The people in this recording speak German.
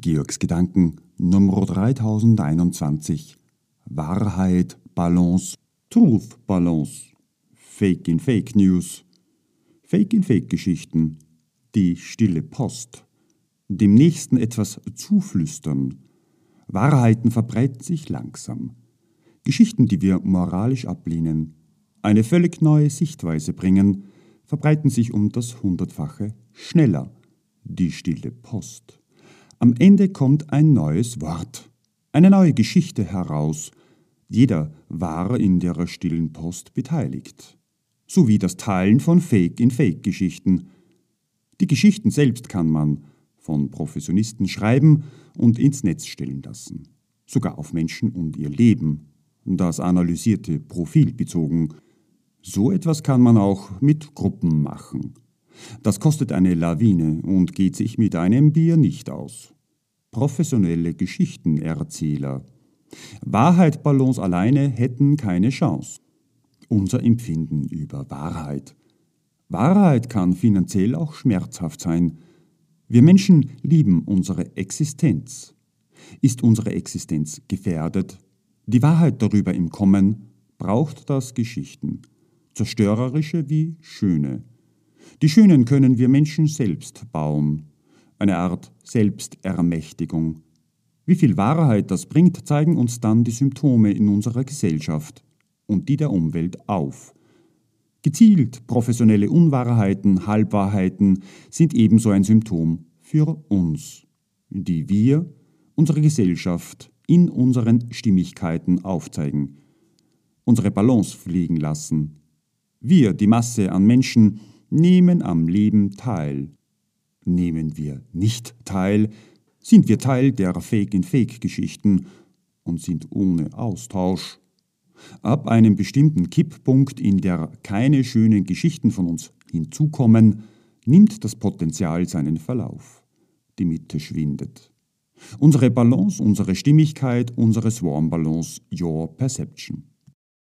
Georgs Gedanken Nummer 3021 Wahrheit, Balance, Truth, Balance, Fake in Fake News, Fake in Fake Geschichten, die stille Post, dem Nächsten etwas zuflüstern. Wahrheiten verbreiten sich langsam. Geschichten, die wir moralisch ablehnen, eine völlig neue Sichtweise bringen, verbreiten sich um das Hundertfache schneller. Die stille Post. Am Ende kommt ein neues Wort, eine neue Geschichte heraus. Jeder war in der stillen Post beteiligt. Sowie das Teilen von Fake-in-Fake-Geschichten. Die Geschichten selbst kann man von Professionisten schreiben und ins Netz stellen lassen. Sogar auf Menschen und ihr Leben. Das analysierte Profil bezogen. So etwas kann man auch mit Gruppen machen. Das kostet eine Lawine und geht sich mit einem Bier nicht aus. Professionelle Geschichtenerzähler. Wahrheitballons alleine hätten keine Chance. Unser Empfinden über Wahrheit. Wahrheit kann finanziell auch schmerzhaft sein. Wir Menschen lieben unsere Existenz. Ist unsere Existenz gefährdet? Die Wahrheit darüber im Kommen braucht das Geschichten, zerstörerische wie schöne. Die Schönen können wir Menschen selbst bauen, eine Art Selbstermächtigung. Wie viel Wahrheit das bringt, zeigen uns dann die Symptome in unserer Gesellschaft und die der Umwelt auf. Gezielt professionelle Unwahrheiten, Halbwahrheiten sind ebenso ein Symptom für uns, die wir, unsere Gesellschaft, in unseren Stimmigkeiten aufzeigen, unsere Balance fliegen lassen. Wir, die Masse an Menschen, nehmen am Leben teil. Nehmen wir nicht teil, sind wir Teil der Fake-in-Fake-Geschichten und sind ohne Austausch. Ab einem bestimmten Kipppunkt, in der keine schönen Geschichten von uns hinzukommen, nimmt das Potenzial seinen Verlauf. Die Mitte schwindet. Unsere Balance, unsere Stimmigkeit, unsere Swarm Balance, Your Perception.